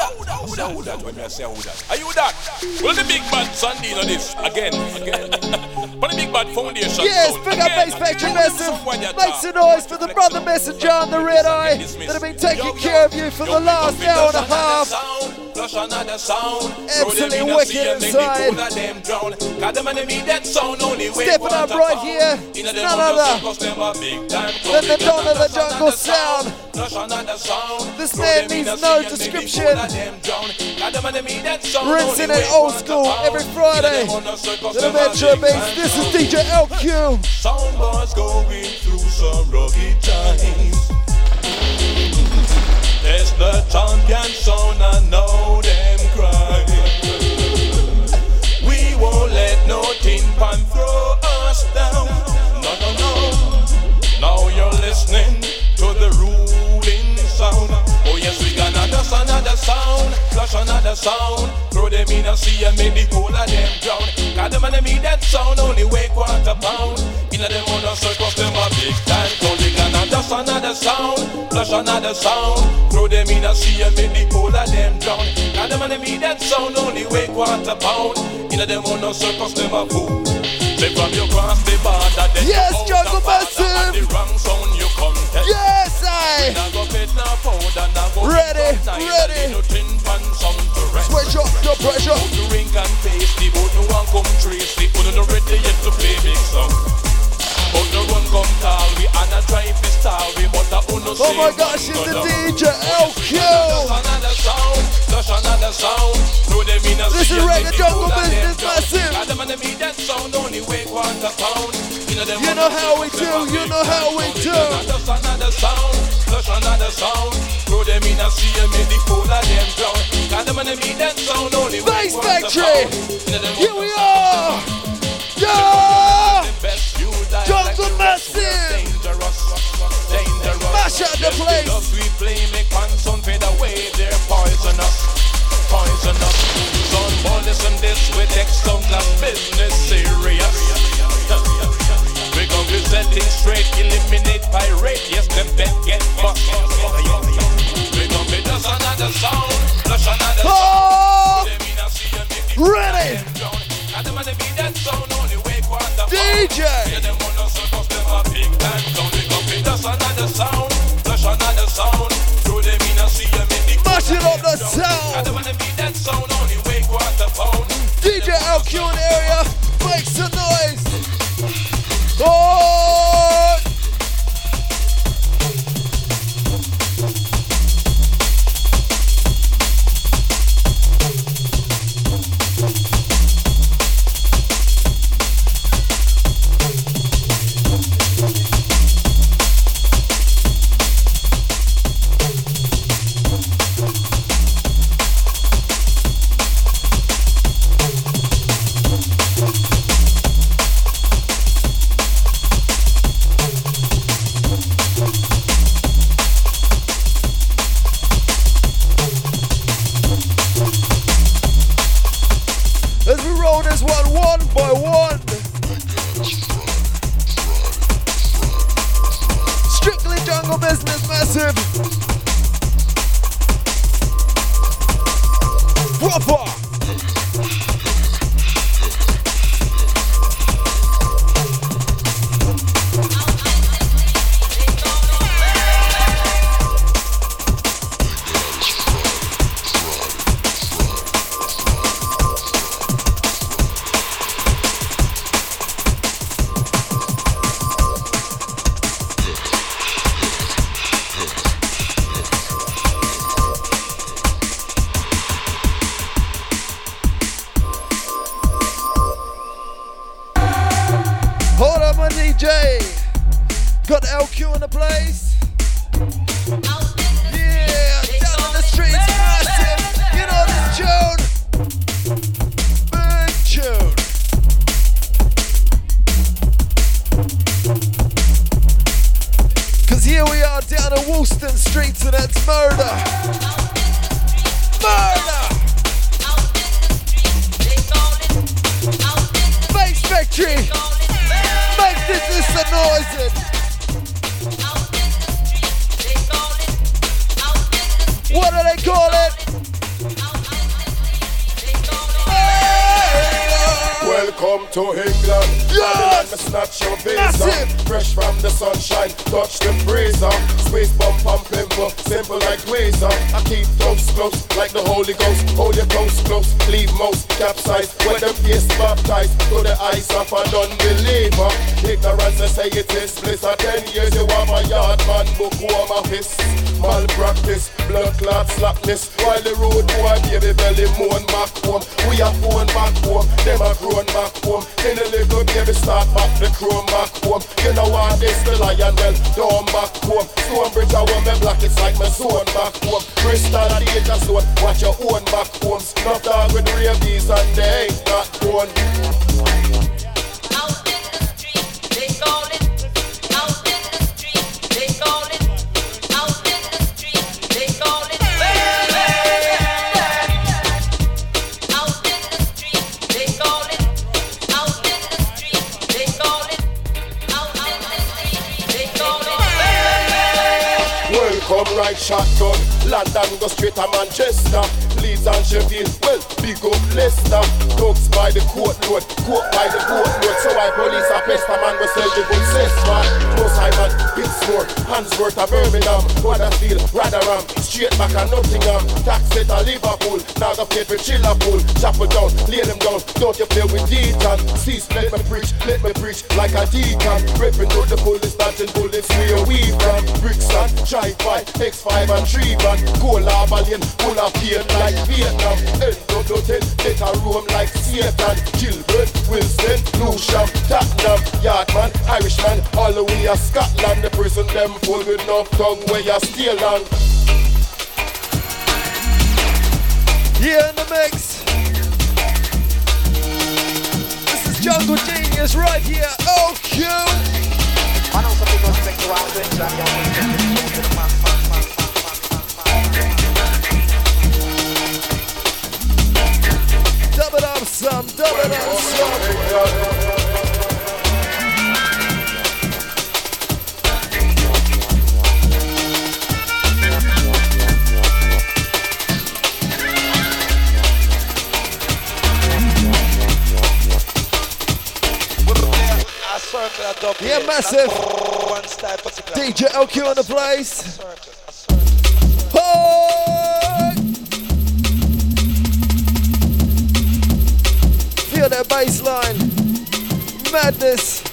that? Who that? Who that? When you say who that? Are you that? Well, the big bad Sunday on this again, again. but the big bad foundation. Yes, big up Bass Factory Massive. Make some noise for the brother messenger on the red eye that have been taking care of you for the last hour and a half. Absolutely wicked inside. Stepping up right here, none other than the Don of the Jungle Sound. This man needs no description. Rinsing it old school every Friday the Metro Base. This is DJ LQ. Soundbars going through some rugged times. It's the champion sound, I know them cry. We won't let no tin pan throw us down. No, no, no. Now you're listening to the ruling sound. Oh yes, we got another, another sound. Flash another sound. Throw them in a sea and make the whole of them drown. Got them and me that sound only weigh quarter pound. In them on a circus, them a big time. Only got another, another sound. Another sound. Throw them in a sea and make the whole of them drown. Them and me that sound only weigh quarter pound. In them a them fool. Say from you cross the border, then Yes, Jungle the border, and the wrong sound you come test. Yes, I. Now go fit, now powder, now go Ready, fit up nice, ready. and you tin pan sound to rest. Switch up the pressure. The ring and face the boat, no one come trace the Put no ready yet to play big song. But no run come call we and a drive the star we but a uno Oh my gosh, it's the DJ LQ. Another sound, another sound. Throw them in a This is and make the Jungle Business. Massive. Got them and them eat that sound only weigh quarter pound. You know them You know how we do, you know how we do. just another sound, just another sound. Throw them in a sea and make the whole of them drown. Got them and them eat that sound only quarter Factory. pound. You know them Here we are. Yeah. Jungle Massive. Mash out the place. We play make pants on fade away. They're poisonous, poisonous. Son, boy, listen this with some class business serious. We gon' be setting straight, eliminate pirate. Yes, them bet get bust. What do they call it? Welcome to England. Yeah. me snatch your visa. Fresh from the sunshine, touch the freezer. Squeeze bump and pimple, simple like tweezer. I keep those close like the Holy Ghost. Hold your close, close. Leave most capsize. When the face baptized to the eyes of an unbeliever. Ignorance, I say it is bliss. For ten years you have a yard man, book home office. Malpractice, blood clot slackness. While the road boy, baby belly moan back home. We are phone back home, them are grown back home. In the little baby start back the chrome back home. You know what this the lion well, down back home. Stonebridge I want me black, it's like my zone back home. Crystal danger zone, watch your own back homes. Not dog with rabies and they ain't not born. right shotgun. London go straight to Manchester. Leeds and Sheffield, well, big up Leicester. Dogs by the court load, court by the boat load. So I police a pester man we sell the good man. Most high man, Pittsburgh, Handsworth a Birmingham, Huddersfield, Rotherham, straight back a Nottingham. Tax set a Liverpool, now go play for Chillerpool. Chapel down, lay them down, don't you play with Deacon. Cease, let me preach, let me preach like a deacon. Ripping to the fullest, dodging bullets, we a weave. Bricks and fight, X5 and 3 van. Go lava lane, full of pain like Vietnam. End up to ten, better roam like Satan. Gilbert, Wilson, Lewisham, Tottenham, Yardman, Irishman, all the way to Scotland. The prison them full with no tongue where you steal on. Yeah, in the mix. This is Jungle Genius right here. Oh, Q. I know some people expect to Dub it up some, dub it up some. Yeah, massive. DJ LQ on the place. Bass line. Madness.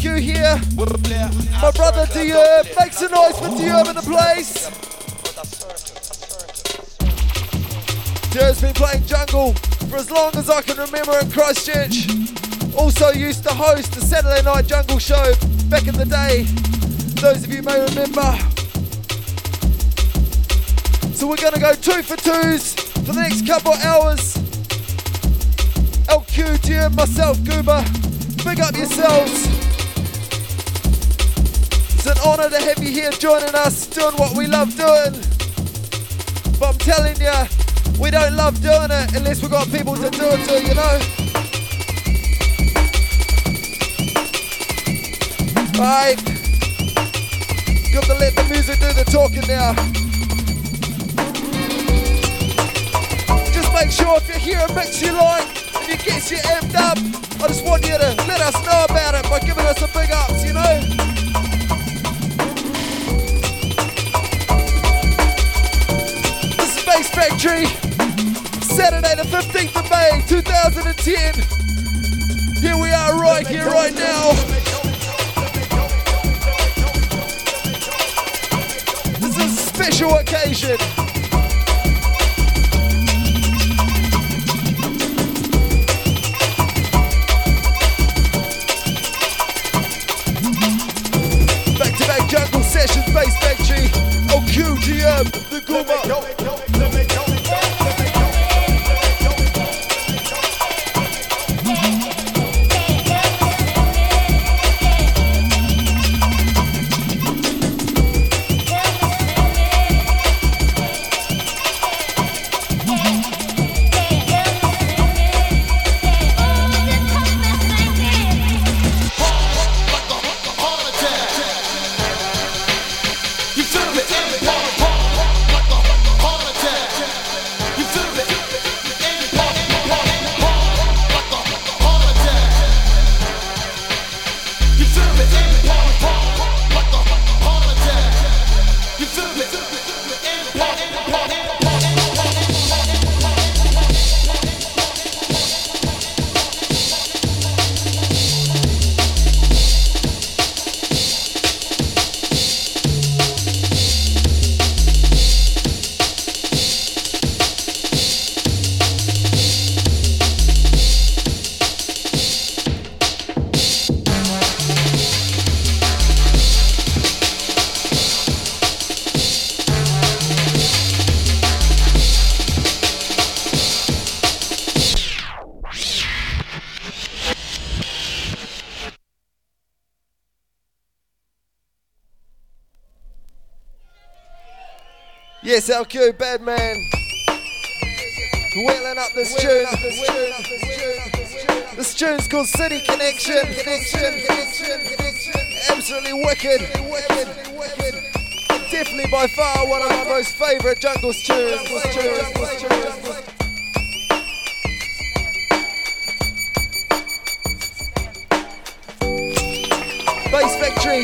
The here, my brother D'erb. Make some noise for D'erb in the place. D'erb's been playing jungle for as long as I can remember in Christchurch. Also used to host the Saturday Night Jungle Show back in the day. Those of you may remember. So we're gonna go two for twos for the next couple hours. LQ, Jim, myself, Goobz. Big up yourselves. It's an honour to have you here joining us, doing what we love doing. But I'm telling you, we don't love doing it unless we've got people to do it to, you know? Right. Got to let the music do the talking now. Just make sure if you hear a mix you like and you get you amped up, I just want you to let us know about it by giving us a big ups, you know? Factory, Saturday the 15th of May 2010. Here we are right here, right now. This is a special occasion. Back to back jungle sessions, Bass Factory, OQGM, the Guma. Yes, LQ, bad man. Wheeling up this tune. This tune's called City Connection. Absolutely wicked. Definitely by far one of my most favourite jungle tunes. Bass Factory.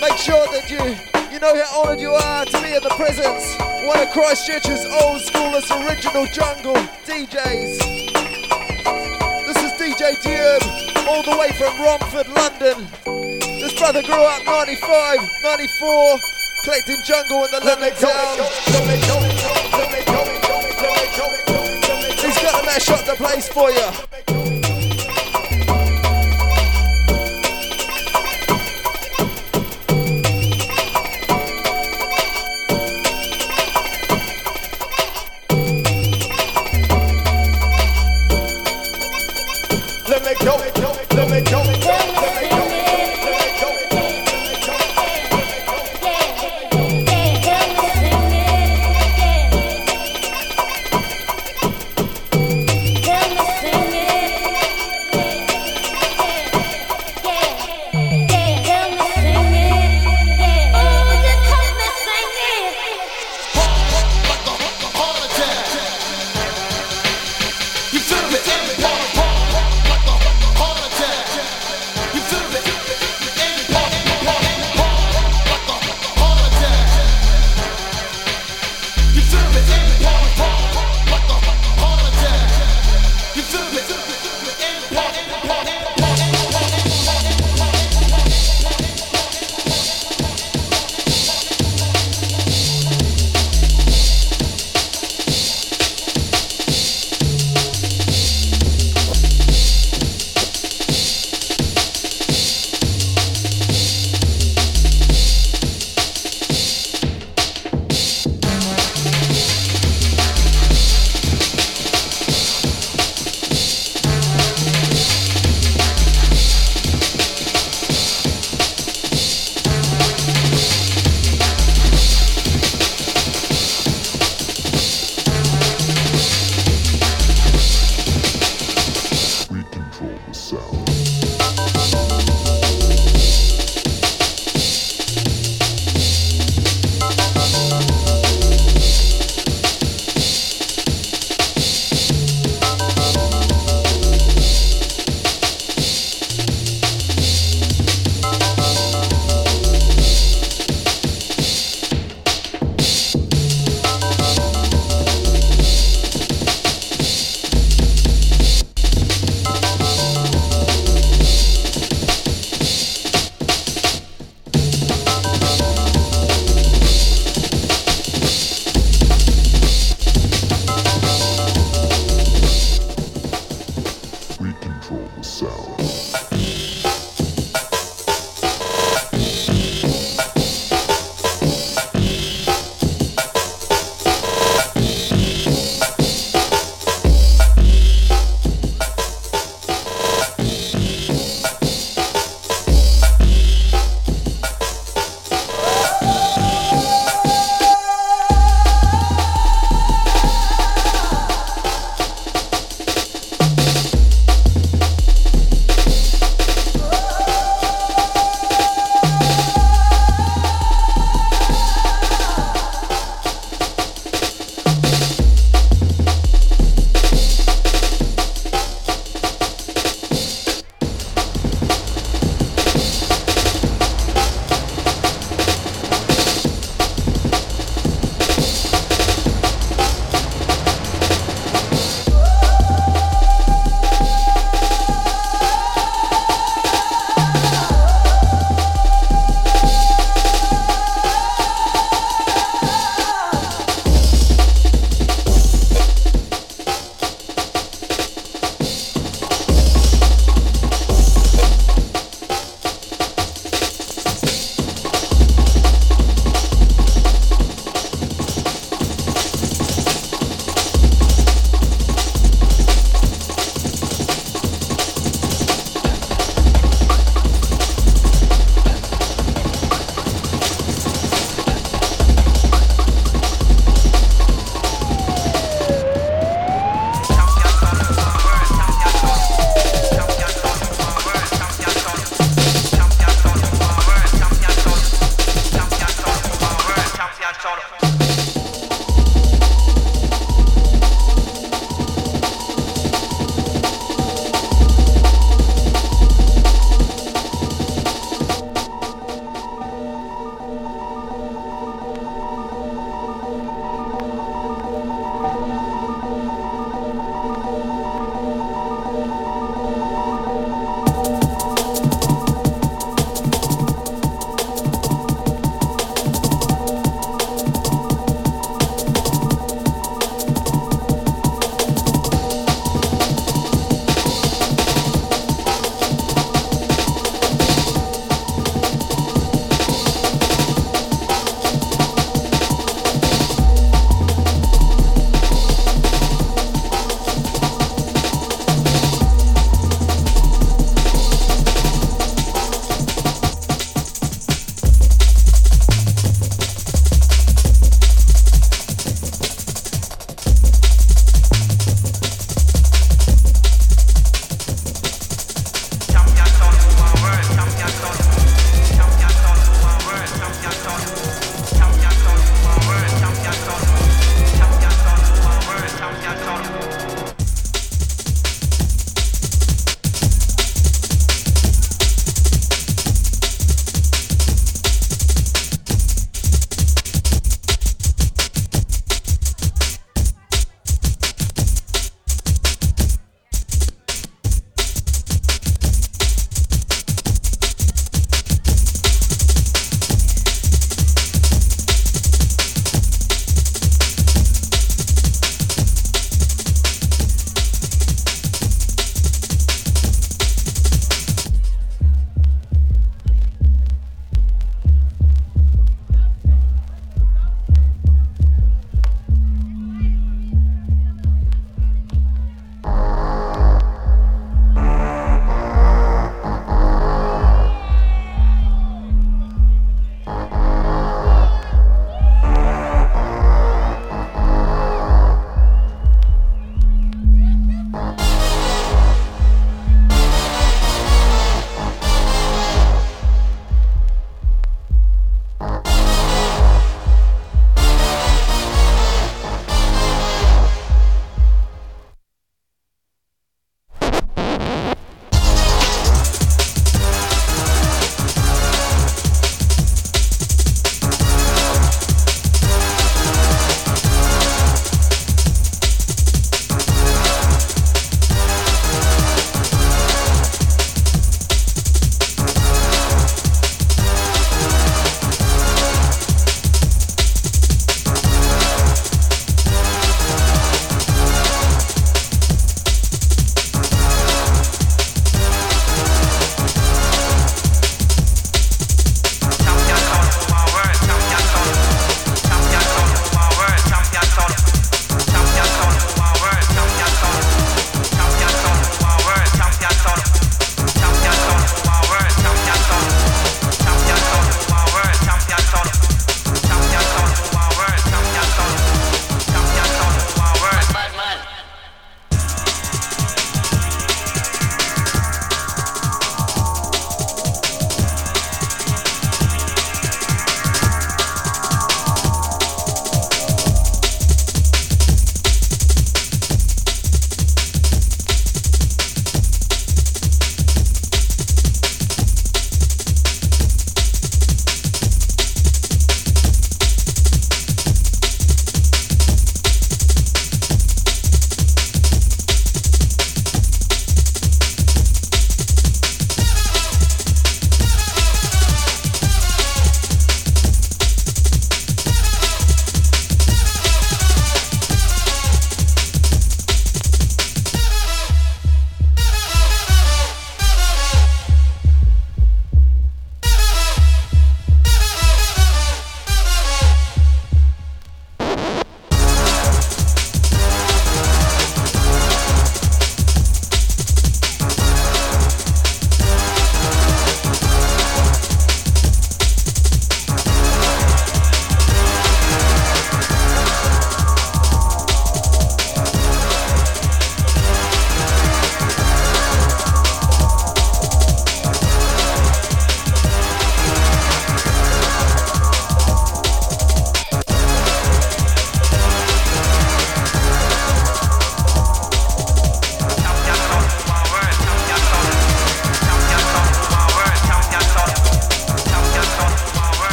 Make sure that you know how honoured you are to be in the presence. One of Christchurch's old schoolers original jungle DJs. This is DJ D'erb, all the way from Romford, London. This brother grew up 95, 94, collecting jungle in the London town. He's got to mash up the place for you.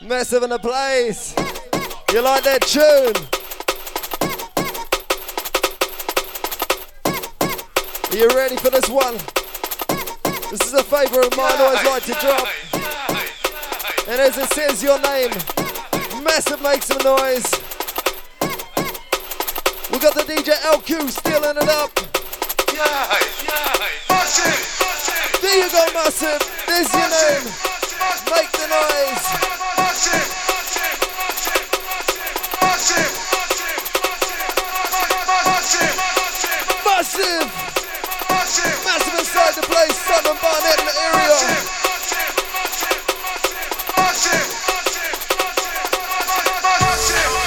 Massive in the place. You like that tune? Are you ready for this one? This is a favourite of mine, always like to drop. And as it says your name, Massive makes some noise. We got the DJ LQ stealing it up. There you go, Massive. There's your name. Make the noise. Massive! Massive inside the place, Southern Barnet in the area.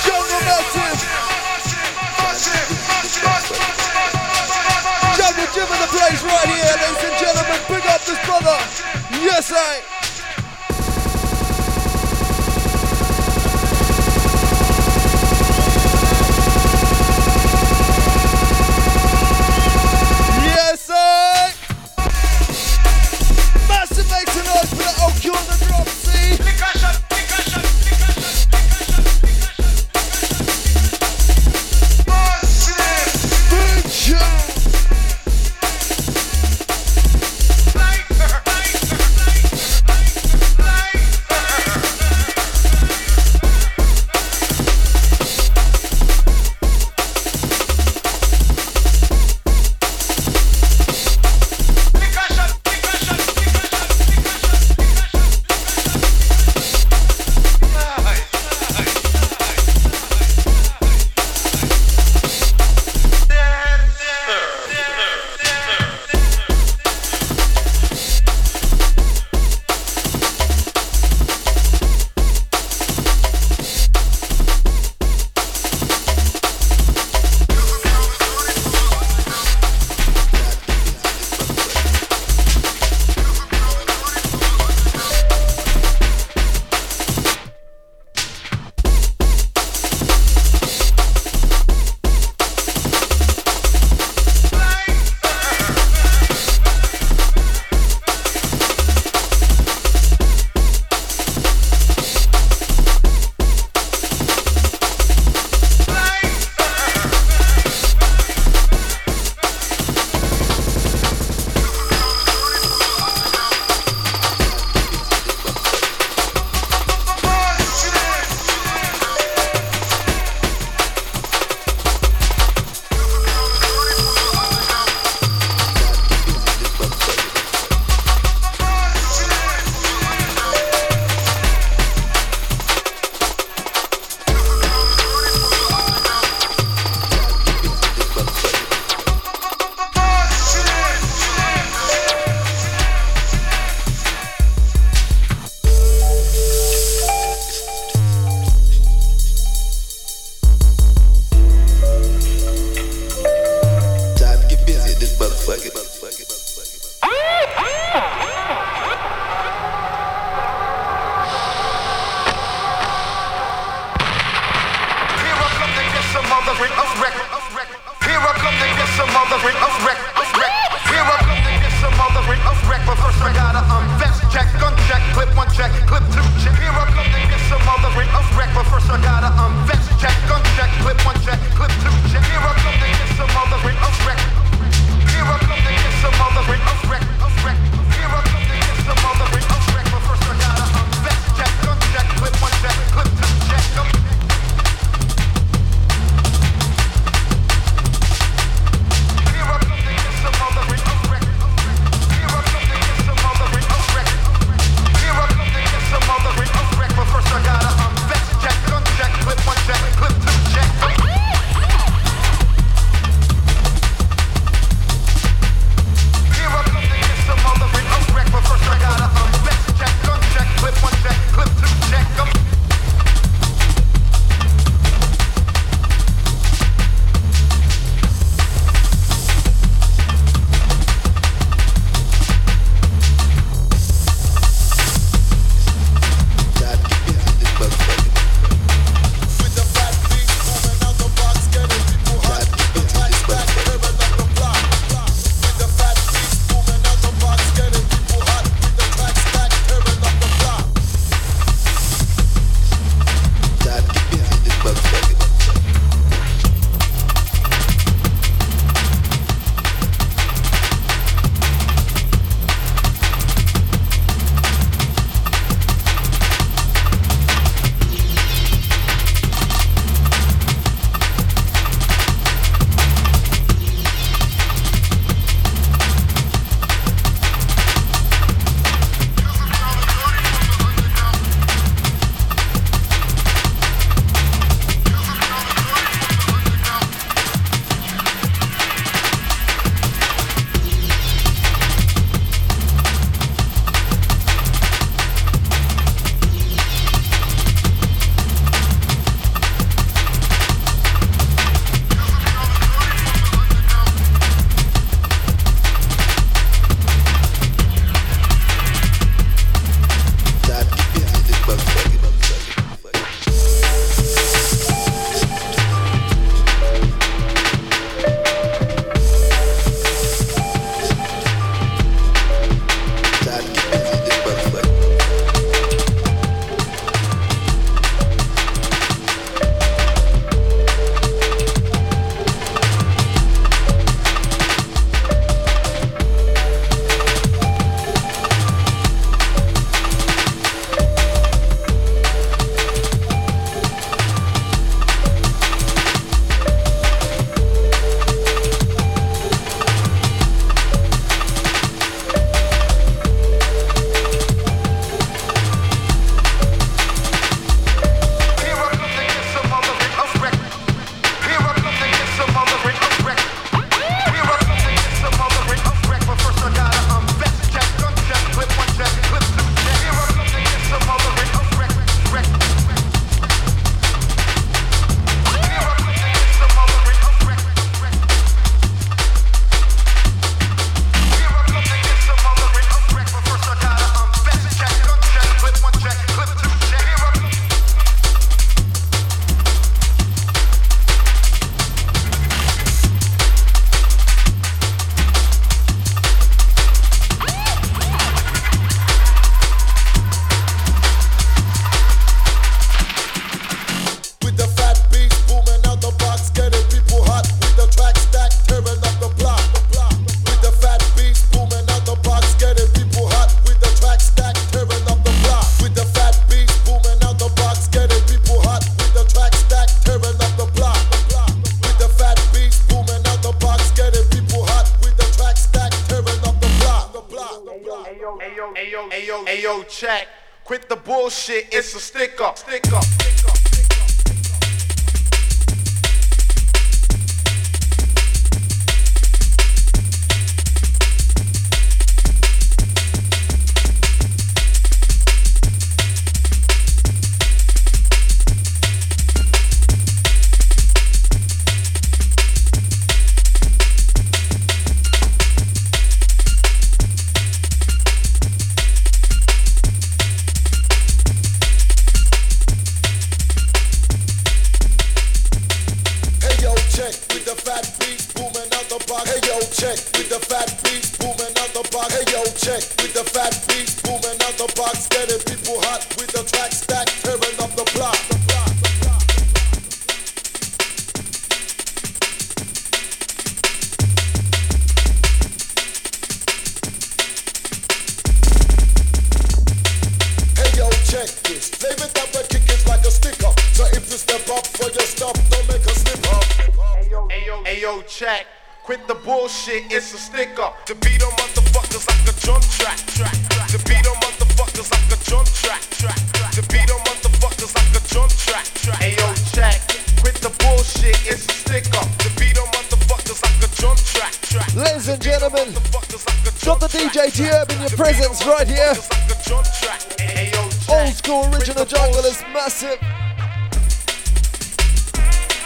Jungle Massive! Jungle Jim in the place right here, ladies and gentlemen. Big up this brother. Yes, I.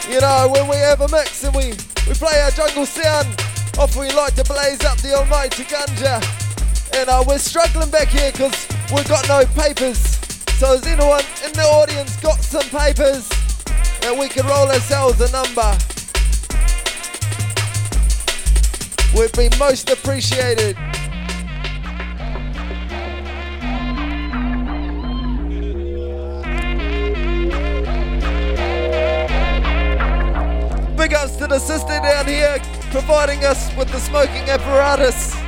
You know, when we have a mix and we, we play our jungle sound, often we like to blaze up the almighty ganja. And uh, we're struggling back here because we've got no papers. So has anyone in the audience got some papers that we can roll ourselves a number? Would be most appreciated. the sister down here providing us with the smoking apparatus.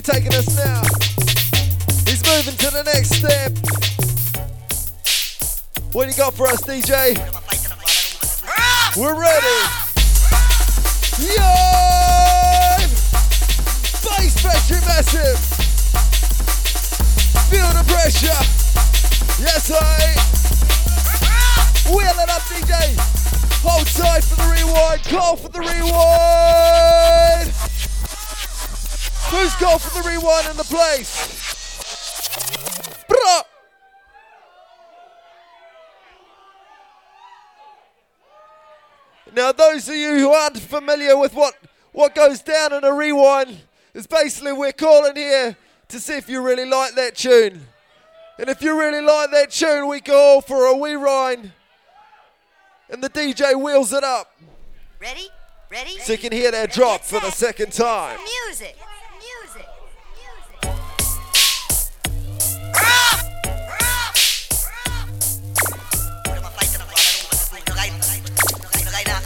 Wizzy taking us now. He's moving to the next step. What do you got for us, DJ? We're ready. Yo! Bass Factory Massive. Feel the pressure. Yes, I. Wheel it up, DJ. Hold tight for the rewind. Call for the rewind. Who's going for the rewind in the place? Bruh. Now, those of you who aren't familiar with what, what goes down in a rewind, is basically we're calling here to see if you really like that tune. And if you really like that tune, we go for a rewind. And the DJ wheels it up. Ready? Ready? So you can hear that drop for the second time. Music.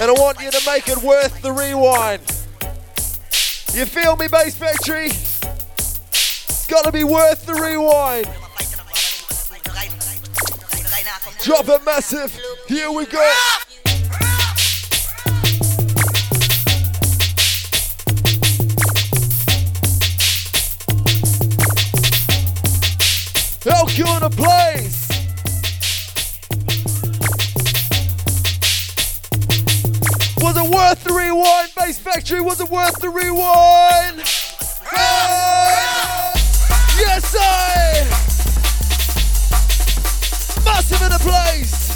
And I want you to make it worth the rewind. You feel me, Bass Factory? It's gotta be worth the rewind. Drop it massive. Here we go. LQ in the place. Was it worth the rewind? Bass Factory, was it worth the rewind? Ah! yes, I! Massive in the place!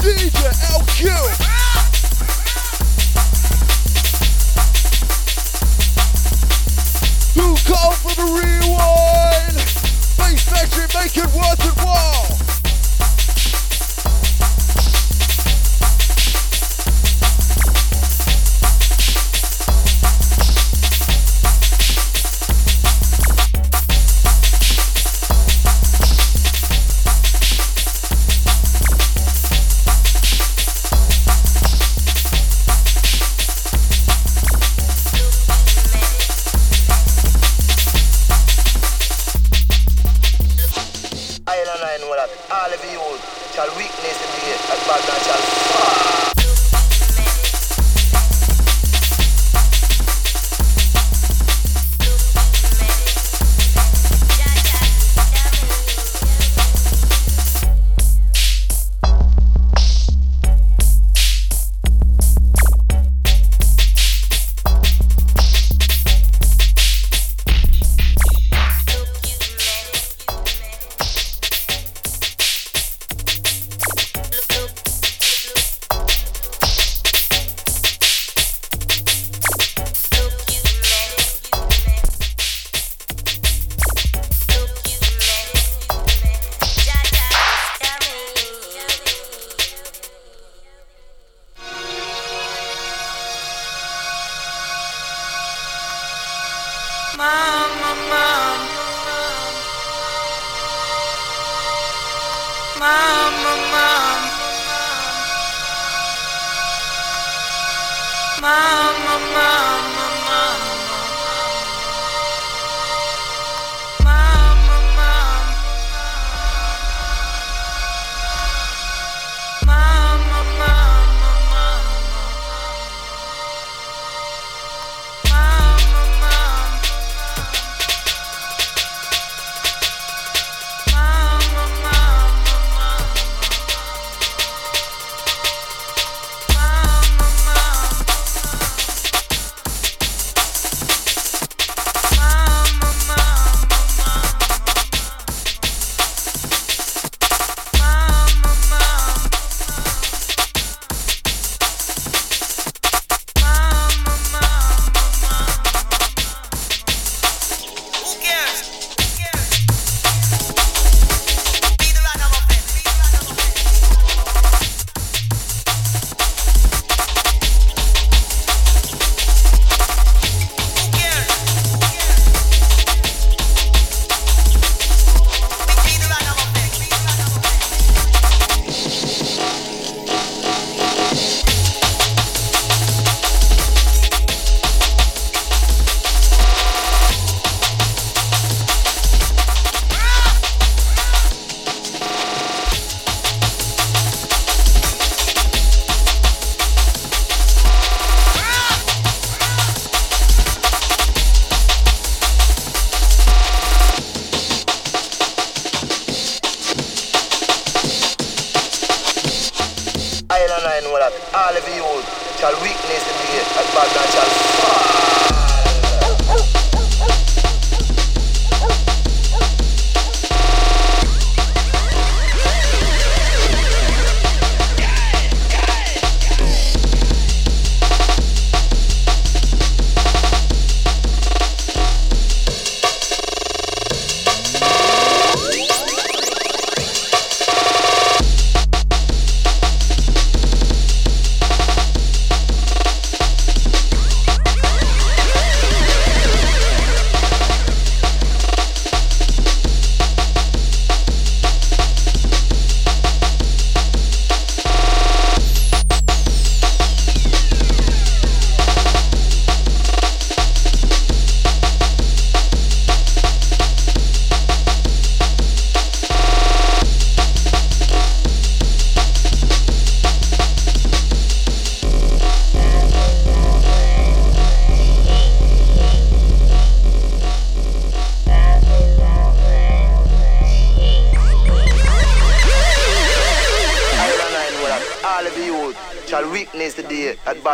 DJ LQ! Who called for the rewind? Bass Factory, make it worth it while!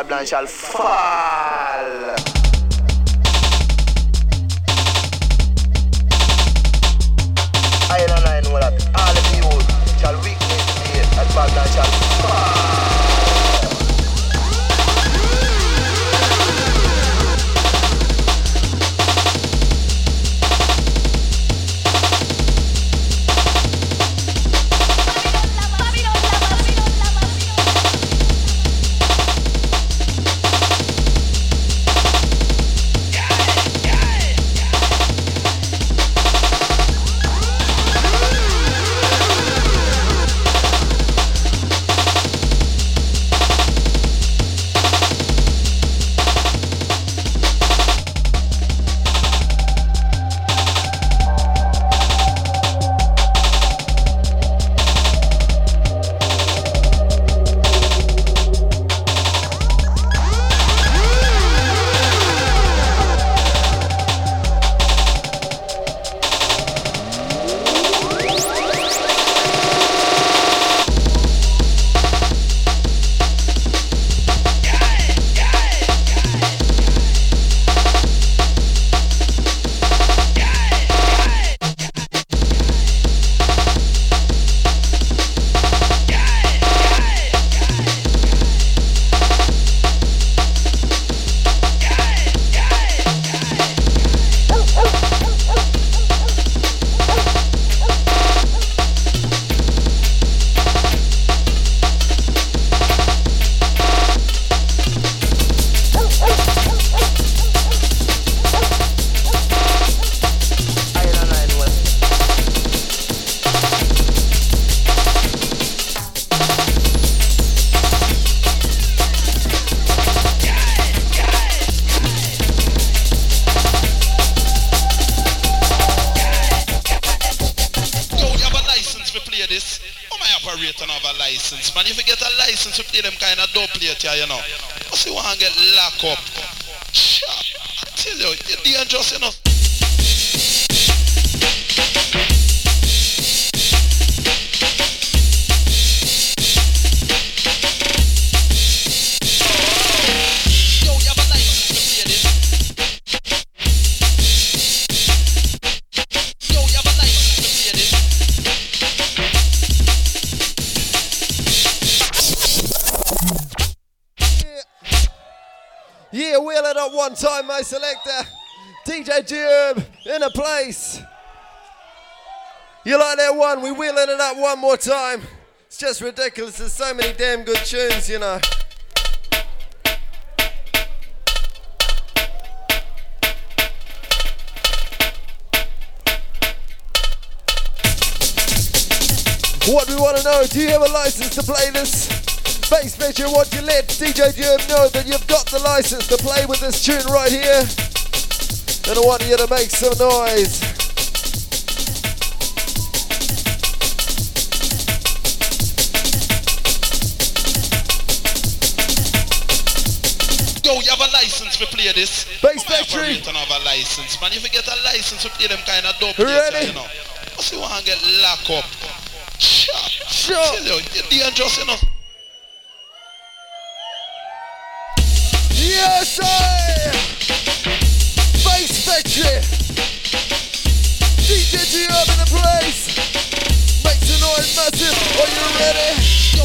Babylon shall dope plate one? We wheeling it up one more time. It's just ridiculous. There's so many damn good tunes, you know. What we want to know, do you have a license to play this? Bass Pitcher, want you let DJ Jube know that you've got the license to play with this tune right here? And I want you to make some noise. License to play this? Bass How my Factory. operator have a license, man. If you get a license to play them kind of dope Ready? you know. You see one get locked up. Sure. Sure. Tell you, you're dangerous, you know. Yes, I Bass Factory. DJ Jube in the place. Make some noise massive. Are you ready? Yo,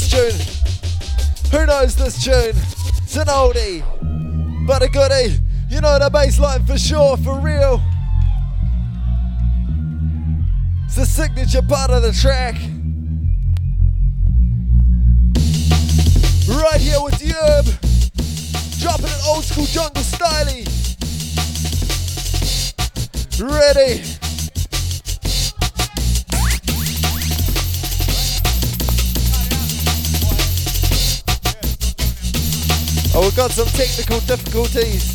this Ready shit for the kind of bass dope drop? from People innocent ears. Here we go. Uh, Yeah. Proper jungle business. for sure, for real. It's the signature part of the track. Right here with the herb. Dropping an old school jungle styling. Ready. We've got some technical difficulties.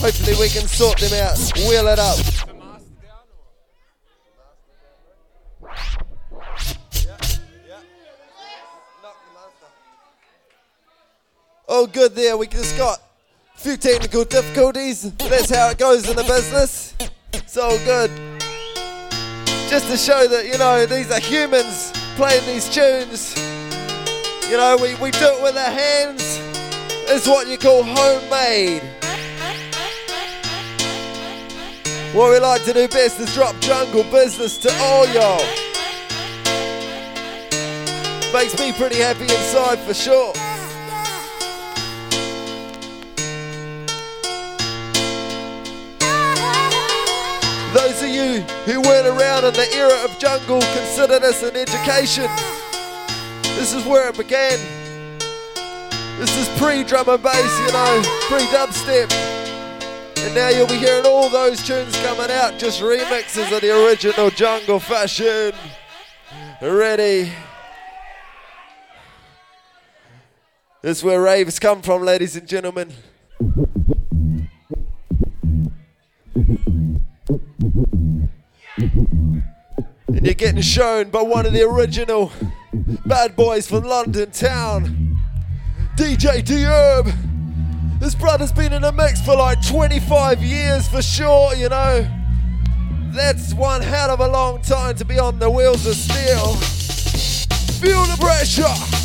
Hopefully we can sort them out, wheel it up. Oh good there, we just got a few technical difficulties. That's how it goes in the business. So good. Just to show that, you know, these are humans playing these tunes. You know, we, we do it with our hands. It's what you call homemade. What we like to do best is drop jungle business to all y'all. Makes me pretty happy inside for sure. Those of you who weren't around in the era of jungle, consider this an education. This is where it began. This is pre-drum and bass, you know, pre-dubstep. And now you'll be hearing all those tunes coming out, just remixes of the original jungle fashion. Ready? This is where raves come from, ladies and gentlemen. And you're getting shown by one of the original bad boys from London town, DJ D'erb. This brother's been in the mix for like 25 years for sure, you know. That's one hell of a long time to be on the wheels of steel. Feel the pressure.